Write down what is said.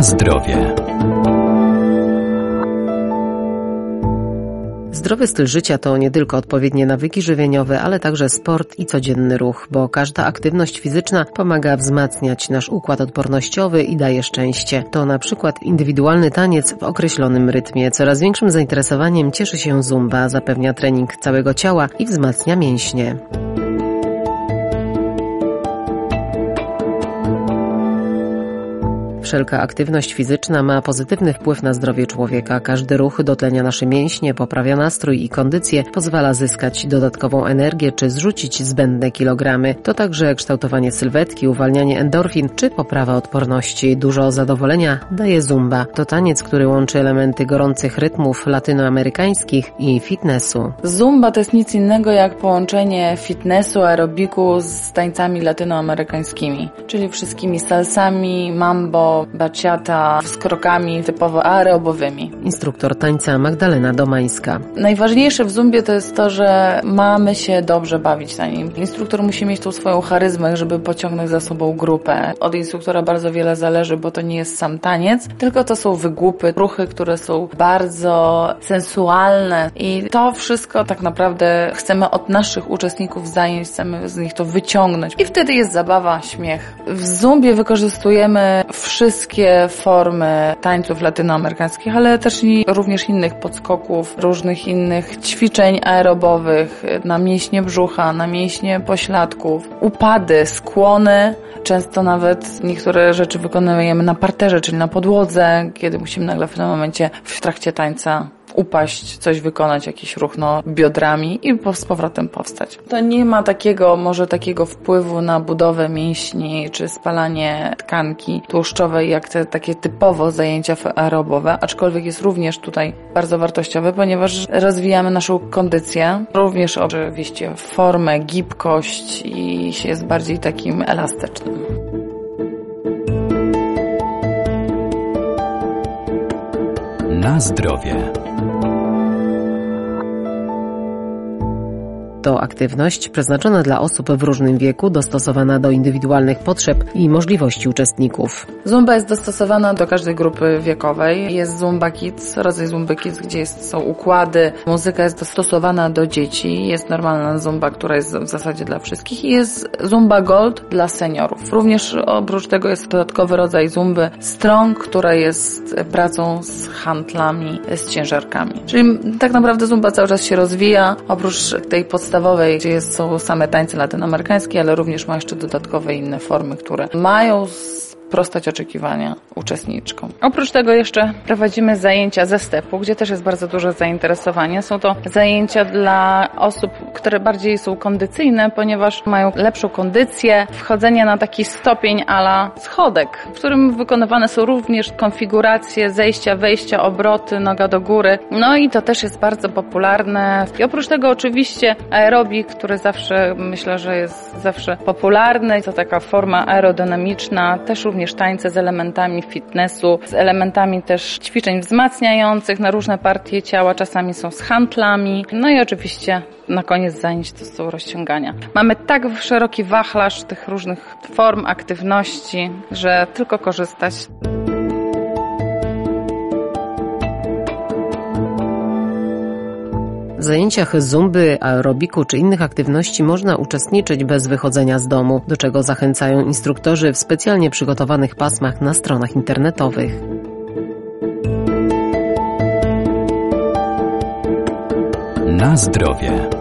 Zdrowie. Zdrowy styl życia to nie tylko odpowiednie nawyki żywieniowe, ale także sport i codzienny ruch, bo każda aktywność fizyczna pomaga wzmacniać nasz układ odpornościowy i daje szczęście. To na przykład indywidualny taniec w określonym rytmie. Coraz większym zainteresowaniem cieszy się zumba, zapewnia trening całego ciała i wzmacnia mięśnie. Wszelka aktywność fizyczna ma pozytywny wpływ na zdrowie człowieka. Każdy ruch dotlenia nasze mięśnie, poprawia nastrój i kondycję, pozwala zyskać dodatkową energię czy zrzucić zbędne kilogramy. To także kształtowanie sylwetki, uwalnianie endorfin czy poprawa odporności. Dużo zadowolenia daje zumba. To taniec, który łączy elementy gorących rytmów latynoamerykańskich i fitnessu. Zumba to jest nic innego jak połączenie fitnessu, aerobiku z tańcami latynoamerykańskimi, czyli wszystkimi salsami, mambo, baciata z krokami typowo aerobowymi. Instruktor tańca Magdalena Domańska. Najważniejsze w zumbie to jest to, że mamy się dobrze bawić na nim. Instruktor musi mieć tą swoją charyzmę, żeby pociągnąć za sobą grupę. Od instruktora bardzo wiele zależy, bo to nie jest sam taniec, tylko to są wygłupy, ruchy, które są bardzo sensualne i to wszystko tak naprawdę chcemy od naszych uczestników zajęć, chcemy z nich to wyciągnąć. I wtedy jest zabawa, śmiech. W zumbie wykorzystujemy wszystko wszystkie formy tańców latynoamerykańskich, ale też i również innych podskoków, różnych innych ćwiczeń aerobowych na mięśnie brzucha, na mięśnie pośladków, upady, skłony. Często nawet niektóre rzeczy wykonujemy na parterze, czyli na podłodze, kiedy musimy nagle w tym momencie w trakcie tańca upaść, coś wykonać, jakiś ruch no, biodrami i z powrotem powstać. To nie ma takiego, może takiego wpływu na budowę mięśni czy spalanie tkanki tłuszczowej, jak te takie typowo zajęcia aerobowe, aczkolwiek jest również tutaj bardzo wartościowe, ponieważ rozwijamy naszą kondycję, również oczywiście formę, gibkość i jest bardziej takim elastycznym. Na zdrowie. To aktywność przeznaczona dla osób w różnym wieku, dostosowana do indywidualnych potrzeb i możliwości uczestników. Zumba jest dostosowana do każdej grupy wiekowej. Jest Zumba Kids, rodzaj Zumba Kids, gdzie jest, są układy. Muzyka jest dostosowana do dzieci. Jest normalna Zumba, która jest w zasadzie dla wszystkich. I jest Zumba Gold dla seniorów. Również oprócz tego jest dodatkowy rodzaj Zumby Strong, która jest pracą z handlami, z ciężarkami. Czyli tak naprawdę Zumba cały czas się rozwija. Oprócz tej podstawowej podstawowej, gdzie jest, są same tańce latynoamerykańskie, ale również ma jeszcze dodatkowe inne formy, które mają sprostać oczekiwania uczestniczkom. Oprócz tego jeszcze prowadzimy zajęcia ze stepu, gdzie też jest bardzo duże zainteresowanie. Są to zajęcia dla osób, które bardziej są kondycyjne, ponieważ mają lepszą kondycję, wchodzenie na taki stopień ala schodek, w którym wykonywane są również konfiguracje zejścia, wejścia, obroty, noga do góry. No i to też jest bardzo popularne. I oprócz tego oczywiście aerobik, który zawsze myślę, że jest zawsze popularny. To taka forma aerodynamiczna, też również również tańce z elementami fitnessu, z elementami też ćwiczeń wzmacniających na różne partie ciała, czasami są z handlami. No i oczywiście na koniec zajęć to są rozciągania. Mamy tak szeroki wachlarz tych różnych form aktywności, że tylko korzystać. W zajęciach zumby, aerobiku czy innych aktywności można uczestniczyć bez wychodzenia z domu, do czego zachęcają instruktorzy w specjalnie przygotowanych pasmach na stronach internetowych. Na zdrowie.